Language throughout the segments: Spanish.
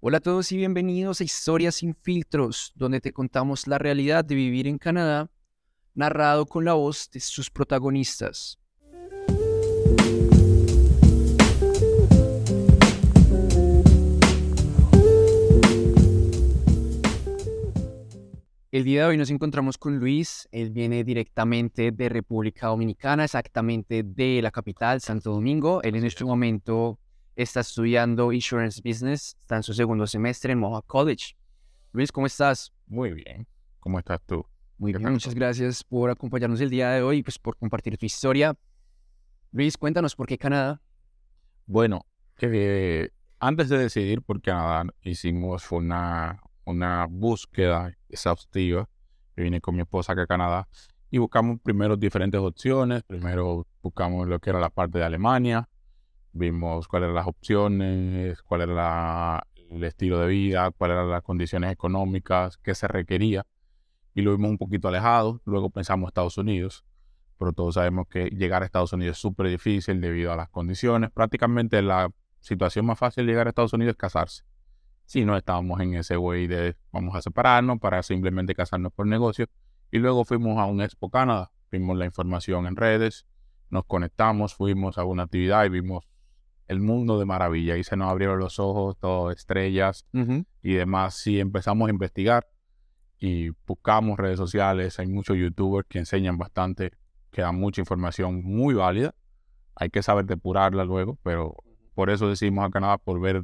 Hola a todos y bienvenidos a Historias sin filtros, donde te contamos la realidad de vivir en Canadá, narrado con la voz de sus protagonistas. El día de hoy nos encontramos con Luis, él viene directamente de República Dominicana, exactamente de la capital, Santo Domingo. Él en este momento está estudiando Insurance Business, está en su segundo semestre en Mohawk College. Luis, ¿cómo estás? Muy bien. ¿Cómo estás tú? Muy bien, muchas gracias por acompañarnos el día de hoy y pues, por compartir tu historia. Luis, cuéntanos por qué Canadá. Bueno, eh, antes de decidir por Canadá, hicimos una, una búsqueda exhaustiva. Yo vine con mi esposa acá a Canadá y buscamos primero diferentes opciones. Primero buscamos lo que era la parte de Alemania, vimos cuáles eran las opciones, cuál era el estilo de vida, cuáles eran las condiciones económicas, qué se requería. Y lo vimos un poquito alejado. Luego pensamos Estados Unidos, pero todos sabemos que llegar a Estados Unidos es súper difícil debido a las condiciones. Prácticamente la situación más fácil de llegar a Estados Unidos es casarse. Si no estábamos en ese way de vamos a separarnos para simplemente casarnos por negocio. Y luego fuimos a un Expo Canadá, vimos la información en redes, nos conectamos, fuimos a una actividad y vimos el mundo de maravilla. Y se nos abrieron los ojos, todo estrellas y demás. Y empezamos a investigar y buscamos redes sociales. Hay muchos youtubers que enseñan bastante, que dan mucha información muy válida. Hay que saber depurarla luego, pero por eso decimos a Canadá, por ver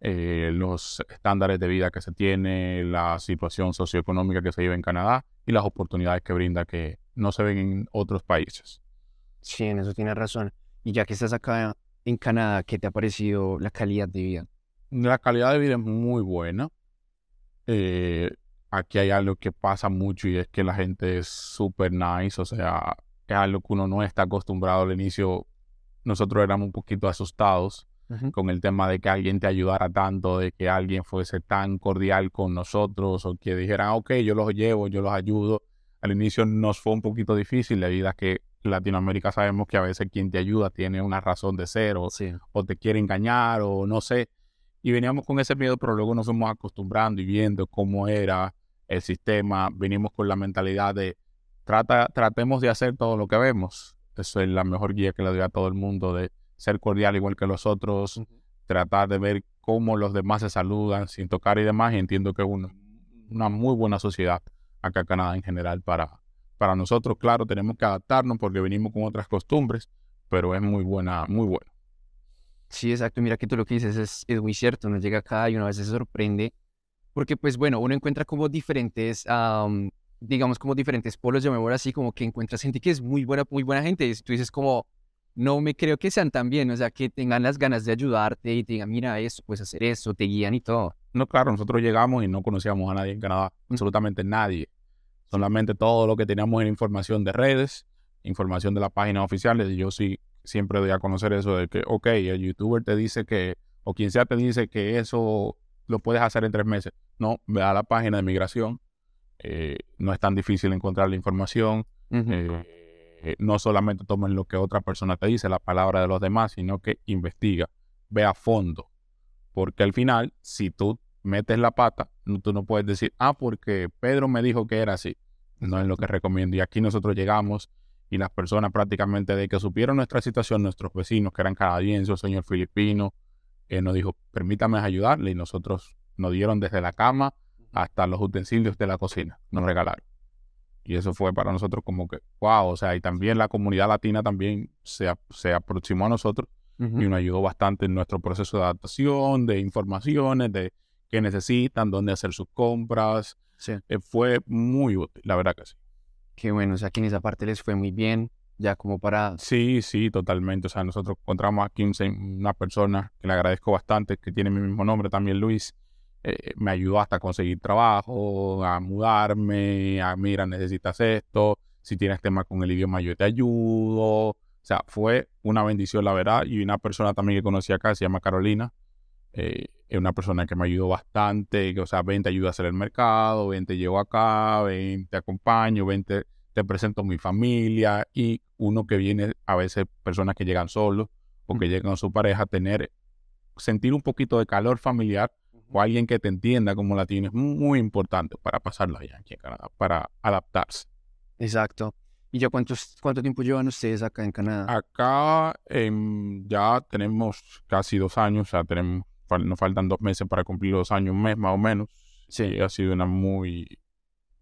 eh, los estándares de vida que se tiene, la situación socioeconómica que se vive en Canadá y las oportunidades que brinda que no se ven en otros países. Sí, en eso tienes razón. Y ya que estás acá en Canadá, ¿qué te ha parecido la calidad de vida? La calidad de vida es muy buena. Eh, aquí hay algo que pasa mucho y es que la gente es súper nice, o sea, es algo que uno no está acostumbrado al inicio. Nosotros éramos un poquito asustados con el tema de que alguien te ayudara tanto, de que alguien fuese tan cordial con nosotros o que dijeran, ok, yo los llevo, yo los ayudo. Al inicio nos fue un poquito difícil debido a que Latinoamérica sabemos que a veces quien te ayuda tiene una razón de ser o, o te quiere engañar o no sé. Y veníamos con ese miedo, pero luego nos fuimos acostumbrando y viendo cómo era el sistema. Venimos con la mentalidad de trata, tratemos de hacer todo lo que vemos. Eso es la mejor guía que le doy a todo el mundo, de ser cordial igual que los otros, tratar de ver cómo los demás se saludan sin tocar y demás. Y entiendo que es una muy buena sociedad acá en Canadá en general para, para nosotros, claro, tenemos que adaptarnos porque venimos con otras costumbres, pero es muy buena, muy bueno. Sí, exacto. Mira que tú lo que dices es, es muy cierto. Uno llega acá y una vez se sorprende porque, pues bueno, uno encuentra como diferentes, digamos, como diferentes polos, de memoria así, como que encuentras gente que es muy buena, muy buena gente. Y tú dices como, no me creo que sean tan bien, o sea, que tengan las ganas de ayudarte y te digan, mira esto, puedes hacer eso, te guían y todo. No, claro, nosotros llegamos y no conocíamos a nadie en Canadá, absolutamente nadie. Solamente todo lo que teníamos era información de redes, información de las páginas oficiales. Y yo sí siempre doy a conocer eso de que, ok, el youtuber te dice que, o quien sea te dice que eso lo puedes hacer en tres meses. No, ve a la página de migración. Eh, no es tan difícil encontrar la información. Eh, no solamente tomen lo que otra persona te dice, la palabra de los demás, sino que investiga, ve a fondo. Porque al final, si tú metes la pata, tú no puedes decir, ah, porque Pedro me dijo que era así. No es lo que recomiendo. Y aquí nosotros llegamos y las personas prácticamente de que supieron nuestra situación, nuestros vecinos que eran canadienses o señor filipino, eh, nos dijo, permítame ayudarle y nosotros nos dieron desde la cama hasta los utensilios de la cocina, nos regalaron. Y eso fue para nosotros como que, wow, o sea, y también la comunidad latina también se, se aproximó a nosotros y nos ayudó bastante en nuestro proceso de adaptación, de informaciones, de que necesitan, dónde hacer sus compras. Eh, fue muy útil, la verdad que sí. Qué bueno, o sea, que en esa parte les fue muy bien, ya como para... Sí, sí, totalmente. O sea, nosotros encontramos aquí una persona que le agradezco bastante, que tiene mi mismo nombre también, Luis. Eh, me ayudó hasta a conseguir trabajo, a mudarme, a mira, necesitas esto, si tienes tema con el idioma yo te ayudo. O sea, fue una bendición, la verdad. Y una persona también que conocí acá, se llama Carolina, eh, es una persona que me ayudó bastante, que, o sea, ven, te ayuda a hacer el mercado, ven, te llevo acá, ven, te acompaño, ven, te, presento a mi familia y uno que viene, a veces personas que llegan solos o que llegan con su pareja, tener, sentir un poquito de calor familiar o alguien que te entienda como latino es muy importante para pasarlo allá aquí en Canadá, para adaptarse. Exacto. ¿Y ya cuántos, cuánto tiempo llevan ustedes acá en Canadá? Acá em, ya tenemos casi dos años, o sea, tenemos, nos faltan dos meses para cumplir dos años, un mes más o menos. Sí, ha sido una muy...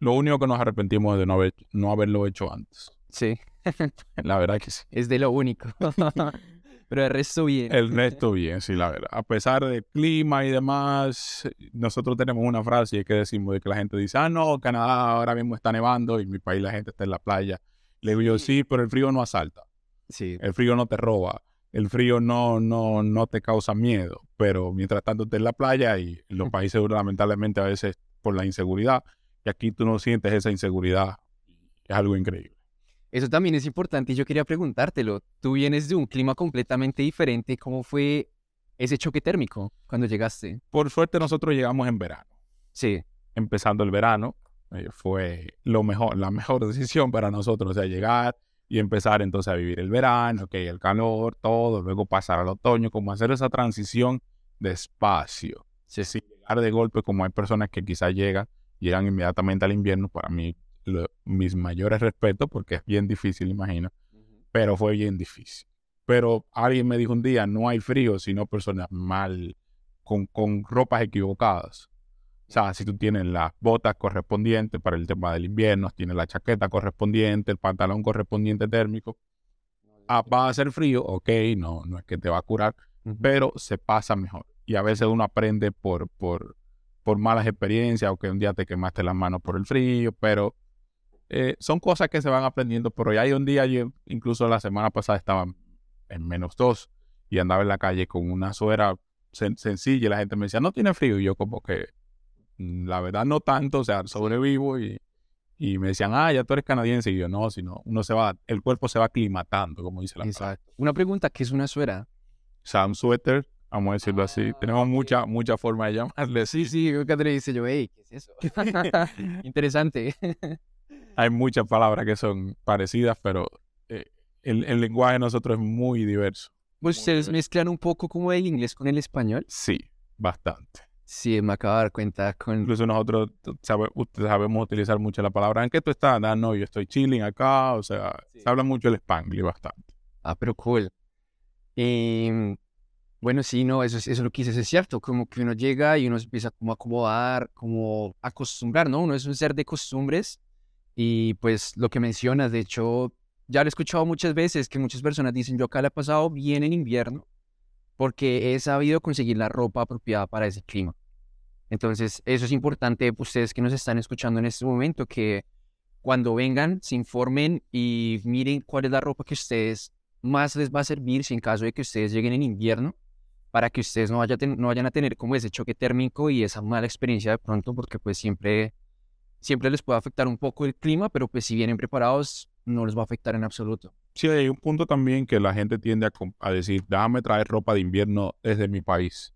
Lo único que nos arrepentimos es de no, haber, no haberlo hecho antes. Sí. la verdad que sí. Es de lo único. Pero el resto bien. El resto bien, sí, la verdad. A pesar del clima y demás, nosotros tenemos una frase que decimos de que la gente dice, ah, no, Canadá ahora mismo está nevando y en mi país la gente está en la playa. Le digo yo, sí, pero el frío no asalta. Sí. El frío no te roba. El frío no, no, no te causa miedo. Pero mientras tanto estás en la playa y en los países lamentablemente a veces por la inseguridad, y aquí tú no sientes esa inseguridad. Es algo increíble. Eso también es importante y yo quería preguntártelo. Tú vienes de un clima completamente diferente. ¿Cómo fue ese choque térmico cuando llegaste? Por suerte nosotros llegamos en verano. Sí. Empezando el verano eh, fue lo mejor, la mejor decisión para nosotros, o sea, llegar y empezar entonces a vivir el verano, que el calor, todo, luego pasar al otoño, como hacer esa transición despacio. Sí. Sin llegar de golpe como hay personas que quizás llegan, llegan inmediatamente al invierno, para mí mis mayores respetos porque es bien difícil, imagino, pero fue bien difícil. Pero alguien me dijo un día, no hay frío, sino personas mal, con, con ropas equivocadas. O sea, si tú tienes las botas correspondientes para el tema del invierno, tienes la chaqueta correspondiente, el pantalón correspondiente térmico, ah, va a hacer frío, ok, no, no es que te va a curar, pero se pasa mejor. Y a veces uno aprende por, por, por malas experiencias o que un día te quemaste las manos por el frío, pero eh, son cosas que se van aprendiendo, pero ya hay un día, yo, incluso la semana pasada estaba en menos dos y andaba en la calle con una suera sencilla y la gente me decía, no tiene frío. Y yo como que, la verdad no tanto, o sea, sobrevivo y, y me decían, ah, ya tú eres canadiense. Y yo, no, sino uno se va, el cuerpo se va aclimatando, como dice la Exacto. Una pregunta, ¿qué es una suera? O sea, un suéter, vamos a decirlo así. Ah, Tenemos mucha, mucha forma de llamarle. Sí, sí, que te dice yo, hey, ¿qué es eso? Interesante. hay muchas palabras que son parecidas, pero eh, el, lenguaje de nosotros es muy diverso. ¿Ustedes mezclan un poco como el inglés con el español? Sí, bastante. Sí, me acabo de dar cuenta. Con... Incluso nosotros sabemos utilizar mucho la palabra. ¿En qué tú estás? Ah, no, yo estoy chilling acá. O sea, se habla mucho el spanglish bastante. Ah, pero cool. Em, bueno, sí, no, eso, eso lo quise, es cierto. Como que uno llega y uno empieza como a acomodar, como a acostumbrar, ¿no? Uno es un ser de costumbres y pues lo que mencionas, de hecho, ya lo he escuchado muchas veces que muchas personas dicen, yo acá la he pasado bien en invierno porque he sabido conseguir la ropa apropiada para ese clima. Entonces, eso es importante, ustedes que nos están escuchando en este momento, que cuando vengan se informen y miren cuál es la ropa que ustedes más les va a servir si en caso de que ustedes lleguen en invierno, para que ustedes no, vayan a tener como ese choque térmico y esa mala experiencia de pronto, porque pues siempre siempre les puede afectar un poco el clima, pero pues si vienen preparados no les va a afectar en absoluto. Sí, hay un punto también que la gente tiende a, decir, déjame traer ropa de invierno desde mi país.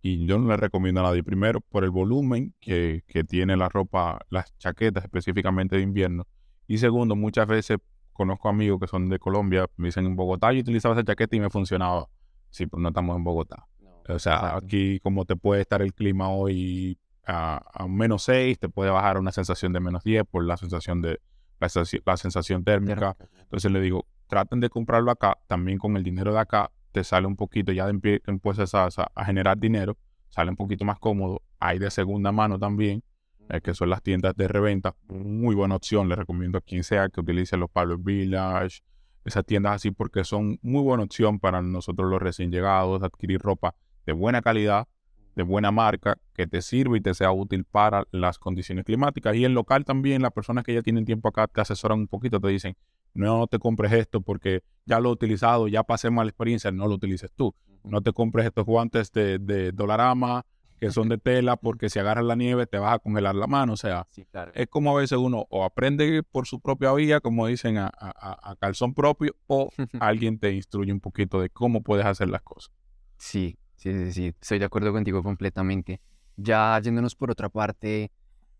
Y yo no le recomiendo a nadie, primero, por el volumen que, que tiene la ropa, las chaquetas específicamente de invierno. Y segundo, muchas veces conozco amigos que son de Colombia, me dicen en Bogotá, yo utilizaba esa chaqueta y me funcionaba. Sí, pero no estamos en Bogotá. o sea, aquí como te puede estar el clima hoy a, menos 6, te puede bajar a una sensación de menos 10 por la sensación de la, sensación térmica. Entonces le digo, traten de comprarlo acá, también con el dinero de acá te sale un poquito, ya empiezas a, a, generar dinero, sale un poquito más cómodo. Hay de segunda mano también, eh, que son las tiendas de reventa. Muy buena opción, le recomiendo a quien sea que utilice los Pablo Village, esas tiendas así, porque son muy buena opción para nosotros los recién llegados, adquirir ropa de buena calidad de buena marca que te sirva y te sea útil para las condiciones climáticas. Y en local también, las personas que ya tienen tiempo acá te asesoran un poquito, te dicen, no te compres esto porque ya lo he utilizado, ya pasé mala experiencia, no lo utilices tú. No te compres estos guantes de, de Dolarama que son de tela porque si agarras la nieve te vas a congelar la mano. O sea, es como a veces uno o aprende por su propia vía, como dicen, a, a calzón propio, o alguien te instruye un poquito de cómo puedes hacer las cosas. Sí, Sí, sí, sí, estoy de acuerdo contigo completamente. Ya yéndonos por otra parte,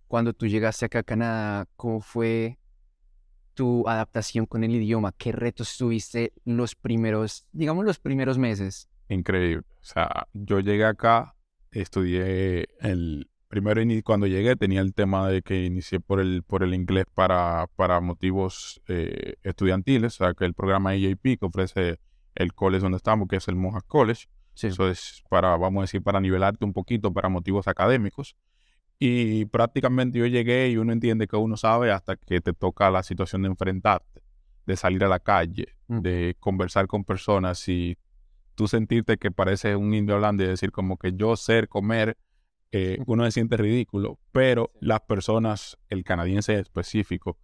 cuando tú llegaste acá a Canadá, ¿cómo fue tu adaptación con el idioma? ¿Qué retos tuviste los primeros, digamos, los primeros meses? Increíble. O sea, yo llegué acá estudié el primero cuando llegué tenía el tema de que inicié por el por el inglés para, para motivos eh, estudiantiles, o sea que el programa EAP que ofrece el college donde estamos, que es el Mohawk College, eso es para, vamos a decir, para nivelarte un poquito para motivos académicos. Y prácticamente yo llegué y uno entiende que uno sabe hasta que te toca la situación de enfrentarte, de salir a la calle, mm. de conversar con personas y tú sentirte que parece un indio hablando y decir como que yo ser, comer, eh, uno se siente ridículo, pero las personas, el canadiense específico,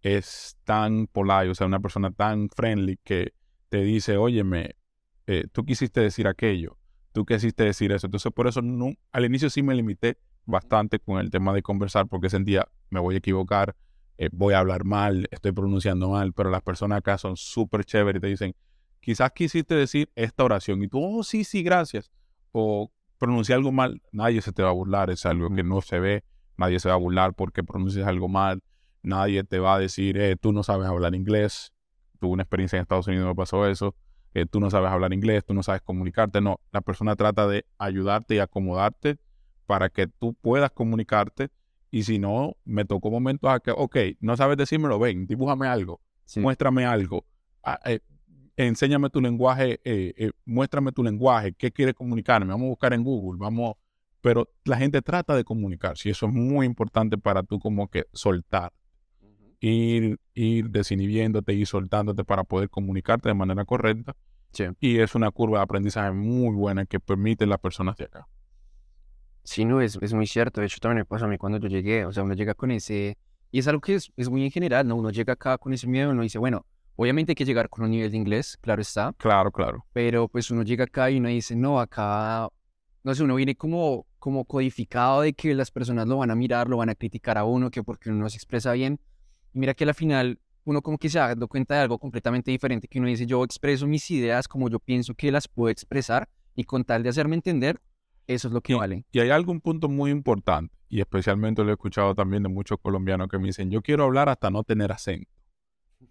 es tan polite, o sea, una persona tan friendly que te dice, óyeme, eh, tú quisiste decir aquello, tú quisiste decir eso. Entonces, por eso no, al inicio sí me limité bastante con el tema de conversar porque sentía, me voy a equivocar, eh, voy a hablar mal, estoy pronunciando mal, pero las personas acá son súper chéveres y te dicen, quizás quisiste decir esta oración y tú, oh, sí, sí, gracias. O pronunciar algo mal, nadie se te va a burlar, es algo que no se ve, nadie se va a burlar porque pronuncias algo mal, nadie te va a decir, eh, tú no sabes hablar inglés, tuve una experiencia en Estados Unidos, me pasó eso, eh, tú no sabes hablar inglés, tú no sabes comunicarte, no, la persona trata de ayudarte y acomodarte para que tú puedas comunicarte y si no, me tocó momentos a que, ok, no sabes decírmelo, ven, dibújame algo, muéstrame algo, ah, eh, enséñame tu lenguaje, eh, muéstrame tu lenguaje, qué quieres comunicarme, vamos a buscar en Google, vamos, pero la gente trata de comunicarse y eso es muy importante para tú como que soltar ir, ir desinhibiéndote y soltándote para poder comunicarte de manera correcta. Y es una curva de aprendizaje muy buena que permite a las personas de acá. Sí, no, es, es muy cierto. De hecho, también me pasó a mí cuando yo llegué. O sea, uno llega con ese... Y es algo que es, es muy en general, ¿no? Uno llega acá con ese miedo, uno dice, bueno, obviamente hay que llegar con un nivel de inglés, claro está. Claro, claro. Pero pues uno llega acá y uno dice, no, acá, no sé, uno viene como, como codificado de que las personas lo van a mirar, lo van a criticar a uno, que porque uno no se expresa bien mira que al final uno como que se ha dado cuenta de algo completamente diferente, que uno dice, yo expreso mis ideas como yo pienso que las puedo expresar y con tal de hacerme entender, eso es lo que vale. Y hay algún punto muy importante, y especialmente lo he escuchado también de muchos colombianos que me dicen, yo quiero hablar hasta no tener acento.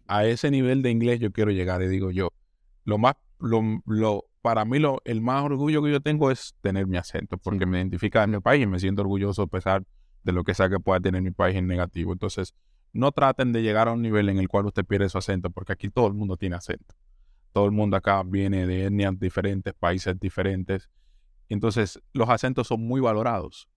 A ese nivel de inglés yo quiero llegar y digo yo, lo más, lo, lo para mí lo, el más orgullo que yo tengo es tener mi acento, porque me identifica en mi país y me siento orgulloso a pesar de lo que sea que pueda tener mi país en negativo. Entonces, no traten de llegar a un nivel en el cual usted pierde su acento, porque aquí todo el mundo tiene acento. Todo el mundo acá viene de etnias diferentes, países diferentes. Entonces, los acentos son muy valorados.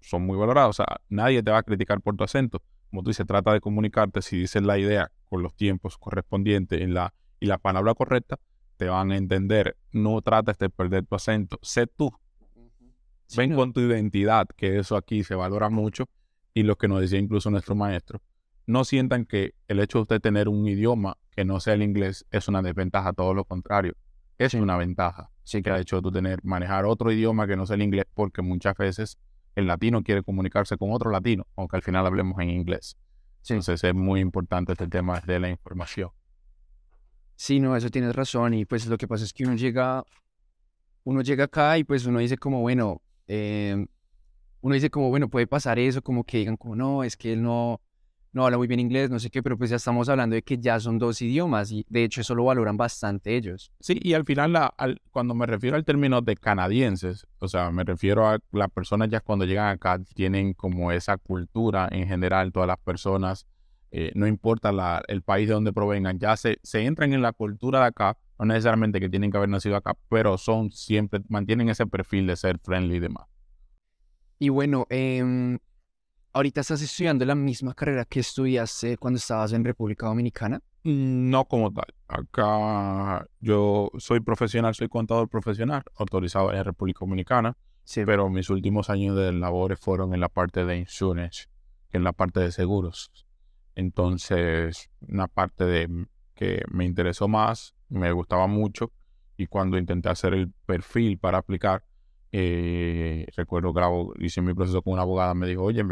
Son muy valorados. O sea, nadie te va a criticar por tu acento. Como tú dices, trata de comunicarte. Si dices la idea con los tiempos correspondientes en la, y la palabra correcta, te van a entender. No trates de perder tu acento. Sé tú. Ven con tu identidad, que eso aquí se valora mucho. Y lo que nos decía incluso nuestro maestro, no sientan que el hecho de usted tener un idioma que no sea el inglés es una desventaja, todo lo contrario. Es una ventaja. Sí, que ha hecho tú tener, manejar otro idioma que no sea el inglés, porque muchas veces el latino quiere comunicarse con otro latino, aunque al final hablemos en inglés. Entonces es muy importante este tema de la información. Sí, no, eso tienes razón. Y pues lo que pasa es que uno llega, uno llega acá y pues uno dice como, bueno, eh, uno dice como, bueno, puede pasar eso, como que digan como, no, es que él no, no habla muy bien inglés, no sé qué, pero pues ya estamos hablando de que ya son dos idiomas y de hecho eso lo valoran bastante ellos. Sí, y al final, la, cuando me refiero al término de canadienses, o sea, me refiero a las personas ya cuando llegan acá tienen como esa cultura en general, todas las personas, eh, no importa la, el país de donde provengan, ya se, se entran en la cultura de acá, no necesariamente que tienen que haber nacido acá, pero son siempre, mantienen ese perfil de ser friendly y demás. Y bueno, eh, ¿Ahorita estás estudiando la misma carrera que estudiaste cuando estabas en República Dominicana? Mm, no como tal. Acá yo soy profesional, soy contador profesional, autorizado en República Dominicana, sí. pero mis últimos años de labores fueron en la parte de insurance, que en la parte de seguros. Entonces, una parte de que me interesó más, me gustaba mucho, y cuando intenté hacer el perfil para aplicar, eh, recuerdo que hice mi proceso con una abogada, me dijo, oye,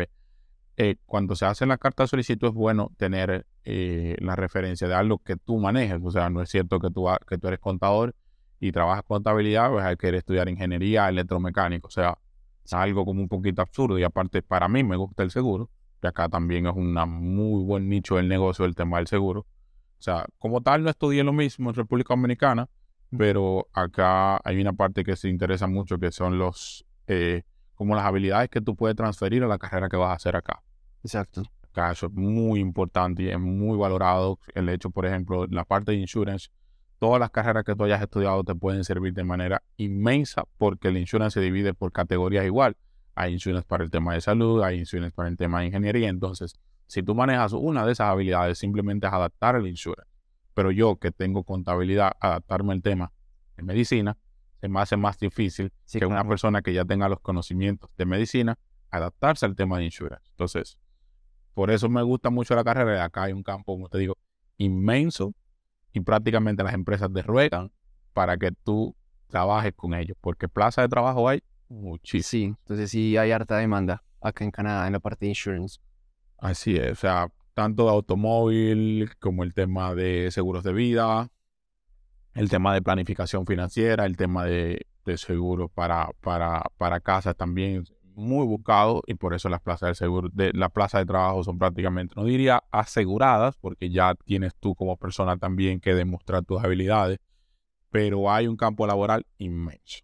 eh, cuando se hace la carta de solicitud es bueno tener eh, la referencia de algo que tú manejes. O sea, no es cierto que tú, que tú eres contador y trabajas contabilidad, pues hay que estudiar ingeniería electromecánica. O sea, es algo como un poquito absurdo. Y aparte, para mí me gusta el seguro, que acá también es un muy buen nicho del negocio el tema del seguro. O sea, como tal, no estudié lo mismo en República Dominicana, pero acá hay una parte que se interesa mucho, que son los eh, como las habilidades que tú puedes transferir a la carrera que vas a hacer acá. Exacto. Acá eso es muy importante y es muy valorado. El hecho, por ejemplo, la parte de insurance, todas las carreras que tú hayas estudiado te pueden servir de manera inmensa porque el insurance se divide por categorías igual. Hay insurance para el tema de salud, hay insurance para el tema de ingeniería. Entonces, si tú manejas una de esas habilidades, simplemente es adaptar el insurance. Pero yo que tengo contabilidad, adaptarme al tema de medicina, se me hace más difícil que una persona que ya tenga los conocimientos de medicina, adaptarse al tema de insurance. Entonces, por eso me gusta mucho la carrera. Acá hay un campo, como te digo, inmenso y prácticamente las empresas te ruegan para que tú trabajes con ellos, porque plaza de trabajo hay muchísimo. Sí, entonces sí hay harta demanda acá en Canadá en la parte de insurance. Así es, o sea, tanto de automóvil como el tema de seguros de vida, el tema de planificación financiera, el tema de, de seguros para, para, para casas también muy buscado y por eso las plazas de seguro, de la plaza de trabajo son prácticamente, no diría aseguradas, porque ya tienes tú como persona también que demostrar tus habilidades, pero hay un campo laboral inmenso.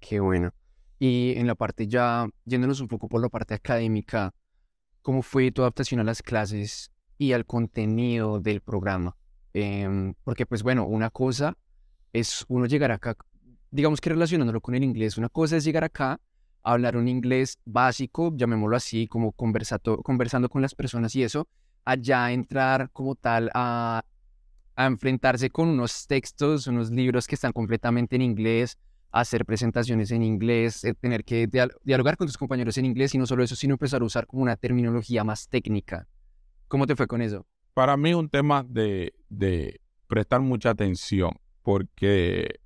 Qué bueno. Y en la parte ya, yéndonos un poco por la parte académica, ¿cómo fue tu adaptación a las clases y al contenido del programa? Em, porque pues bueno, una cosa es uno llegar acá, digamos que relacionándolo con el inglés, una cosa es llegar acá hablar un inglés básico, llamémoslo así, como conversando con las personas y eso, allá entrar como tal a, a enfrentarse con unos textos, unos libros que están completamente en inglés, hacer presentaciones en inglés, eh, tener que dialogar con tus compañeros en inglés y no solo eso, sino empezar a usar como una terminología más técnica. ¿Cómo te fue con eso? Para mí un tema de, de prestar mucha atención, porque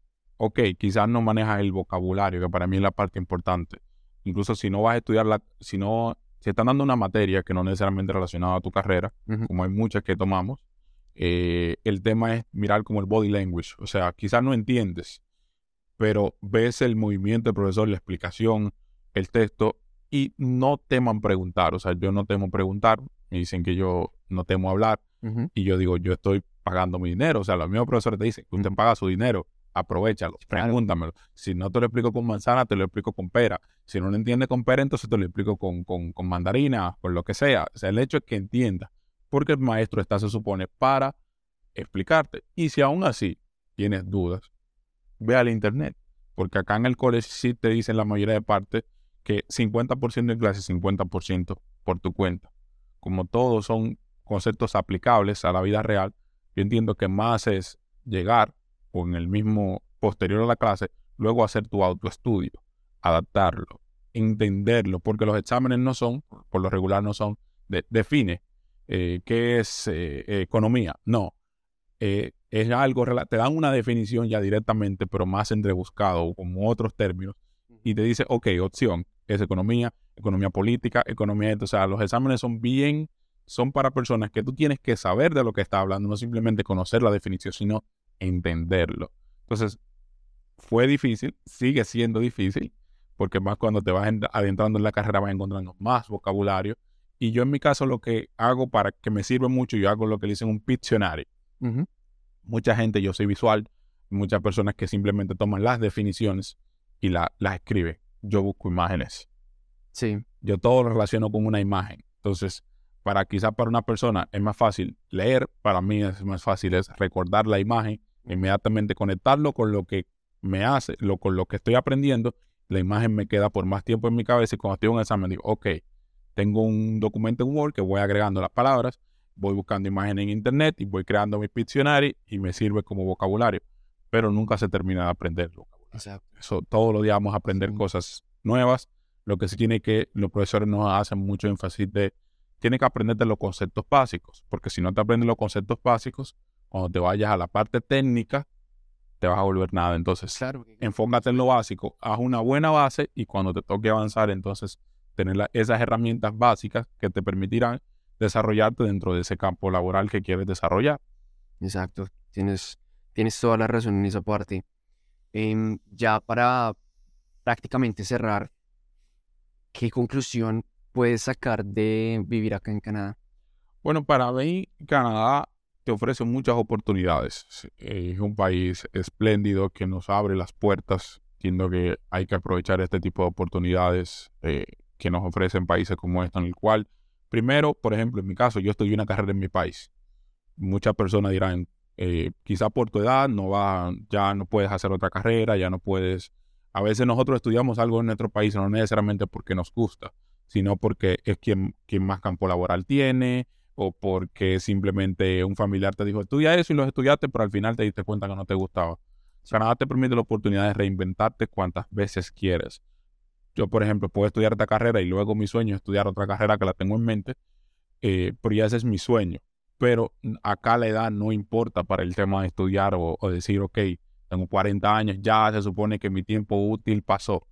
ok, quizás no manejas el vocabulario, que para mí es la parte importante. Incluso si no vas a estudiar, la, si no, si están dando una materia que no necesariamente relacionada a tu carrera, como hay muchas que tomamos, eh, el tema es mirar como el body language. O sea, quizás no entiendes, pero ves el movimiento del profesor, la explicación, el texto, y no teman preguntar. O sea, yo no temo preguntar. Me dicen que yo no temo hablar. Y yo digo, yo estoy pagando mi dinero. O sea, los mismos profesores te dicen, usted paga su dinero aprovechalo, pregúntamelo. Si no te lo explico con manzana, te lo explico con pera. Si no lo entiendes con pera, entonces te lo explico con, con, con mandarina, con lo que sea. O sea, el hecho es que entienda, porque el maestro está, se supone, para explicarte. Y si aún así tienes dudas, ve al internet, porque acá en el colegio sí te dicen la mayoría de partes que 50% de clase, 50% por tu cuenta. Como todos son conceptos aplicables a la vida real, yo entiendo que más es llegar o en el mismo posterior a la clase, luego hacer tu autoestudio, adaptarlo, entenderlo, porque los exámenes no son, por lo regular no son, define eh, qué es eh, economía. No, eh, es algo, te dan una definición ya directamente, pero más entrebuscado, como otros términos, y te dice, ok, opción, es economía, economía política, economía, o sea, los exámenes son bien, son para personas que tú tienes que saber de lo que está hablando, no simplemente conocer la definición, sino entenderlo. Entonces, fue difícil, sigue siendo difícil, porque más cuando te vas adentrando en la carrera vas encontrando más vocabulario. Y yo en mi caso lo que hago para que me sirva mucho, yo hago lo que dicen un Pictionary. Mucha gente, yo soy visual, muchas personas que simplemente toman las definiciones y las escriben. Yo busco imágenes. Sí. Yo todo lo relaciono con una imagen. Entonces, para quizás para una persona es más fácil leer, para mí es más fácil es recordar la imagen inmediatamente conectarlo con lo que me hace, lo, con lo que estoy aprendiendo, la imagen me queda por más tiempo en mi cabeza y cuando estoy en un examen digo, ok, tengo un documento en Word que voy agregando las palabras, voy buscando imágenes en Internet y voy creando mi Pictionary y me sirve como vocabulario, pero nunca se termina de aprender Eso, todos los días vamos a aprender cosas nuevas. Lo que sí tiene que, los profesores nos hacen mucho énfasis de, tiene que aprender de los conceptos básicos, porque si no te aprendes los conceptos básicos, cuando te vayas a la parte técnica, te vas a volver nada. Entonces, enfócate en lo básico, haz una buena base y cuando te toque avanzar, entonces tener esas herramientas básicas que te permitirán desarrollarte dentro de ese campo laboral que quieres desarrollar. Exacto, tienes, tienes toda la razón en esa parte. Em, ya para prácticamente cerrar, ¿qué conclusión puedes sacar de vivir acá en Canadá? Bueno, para mí Canadá te ofrece muchas oportunidades. Es un país espléndido que nos abre las puertas Entiendo que hay que aprovechar este tipo de oportunidades eh, que nos ofrecen países como este, en el cual, primero, por ejemplo, en mi caso, yo estudié una carrera en mi país. Muchas personas dirán, eh, quizá por tu edad no va, ya no puedes hacer otra carrera, ya no puedes. A veces nosotros estudiamos algo en nuestro país, no necesariamente porque nos gusta, sino porque es quien, quien más campo laboral tiene, o porque simplemente un familiar te dijo, estudia eso y lo estudiaste, pero al final te diste cuenta que no te gustaba. Canadá te permite la oportunidad de reinventarte cuantas veces quieres. Yo, por ejemplo, puedo estudiar esta carrera y luego mi sueño es estudiar otra carrera que la tengo en mente, eh, pero ya ese es mi sueño. Pero acá la edad no importa para el tema de estudiar o, o decir, ok, tengo 40 años, ya se supone que mi tiempo útil pasó.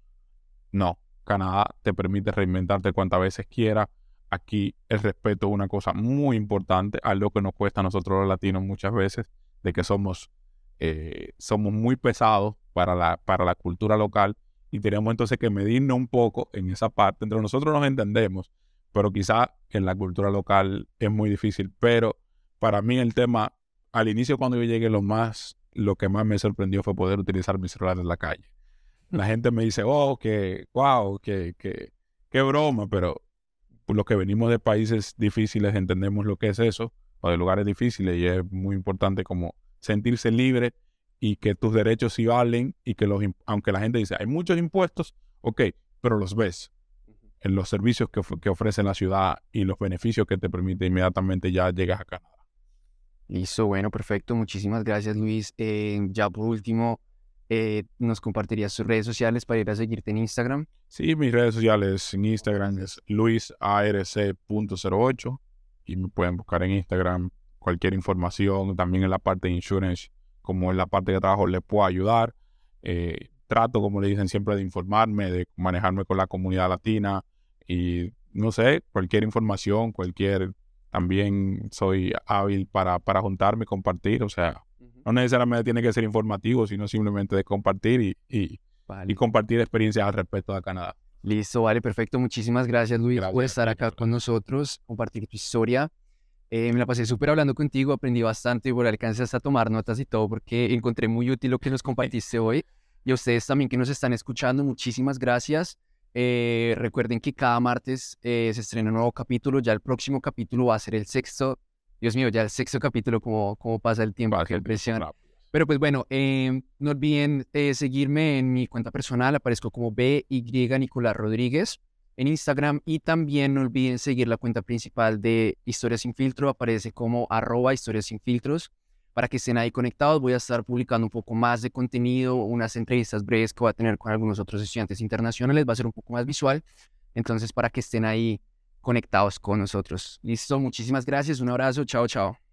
No, Canadá te permite reinventarte cuantas veces quieras aquí el respeto es una cosa muy importante, algo que nos cuesta a nosotros los latinos muchas veces, de que somos, eh, somos muy pesados para la, para la cultura local y tenemos entonces que medirnos un poco en esa parte. Entre nosotros nos entendemos, pero quizá en la cultura local es muy difícil. Pero para mí el tema, al inicio cuando yo llegué, lo más, lo que más me sorprendió fue poder utilizar mi celular en la calle. La gente me dice, oh, que, wow, que, que, qué broma, pero los que venimos de países difíciles entendemos lo que es eso, o de lugares difíciles, y es muy importante como sentirse libre y que tus derechos sí valen y que los, aunque la gente dice, hay muchos impuestos, ok, pero los ves en los servicios que, que ofrece la ciudad y los beneficios que te permite inmediatamente ya llegas a Canadá. Listo, bueno, perfecto. Muchísimas gracias, Luis. Eh, ya por último, eh, ¿nos compartirías sus redes sociales para ir a seguirte en Instagram? Sí, mis redes sociales en Instagram es luisarc.08 y me pueden buscar en Instagram cualquier información, también en la parte de insurance, como en la parte de trabajo, les puedo ayudar. Eh, trato, como le dicen siempre, de informarme, de manejarme con la comunidad latina y no sé, cualquier información, cualquier, también soy hábil para, para juntarme, compartir, o sea, no necesariamente tiene que ser informativo, sino simplemente de compartir y, y, compartir experiencias al respecto de Canadá. Listo, vale, perfecto. Muchísimas gracias, Luis, por estar acá con nosotros, compartir tu historia. Eh, me la pasé súper hablando contigo, aprendí bastante y por alcance hasta tomar notas y todo, porque encontré muy útil lo que nos compartiste hoy. Y a ustedes también que nos están escuchando, muchísimas gracias. Eh, recuerden que cada martes eh, se estrena un nuevo capítulo. Ya el próximo capítulo va a ser el sexto Dios mío, ya el sexto capítulo, como cómo pasa el tiempo, qué impresión. Pero pues bueno, em, no olviden eh, seguirme en mi cuenta personal, aparezco como BY Nicolás Rodríguez en Instagram y también no olviden seguir la cuenta principal de Historias sin Filtro, aparece como arroba Historias sin Filtros para que estén ahí conectados. Voy a estar publicando un poco más de contenido, unas entrevistas breves que voy a tener con algunos otros estudiantes internacionales, va a ser un poco más visual, entonces para que estén ahí conectados con nosotros. Listo, muchísimas gracias, un abrazo, chao, chao.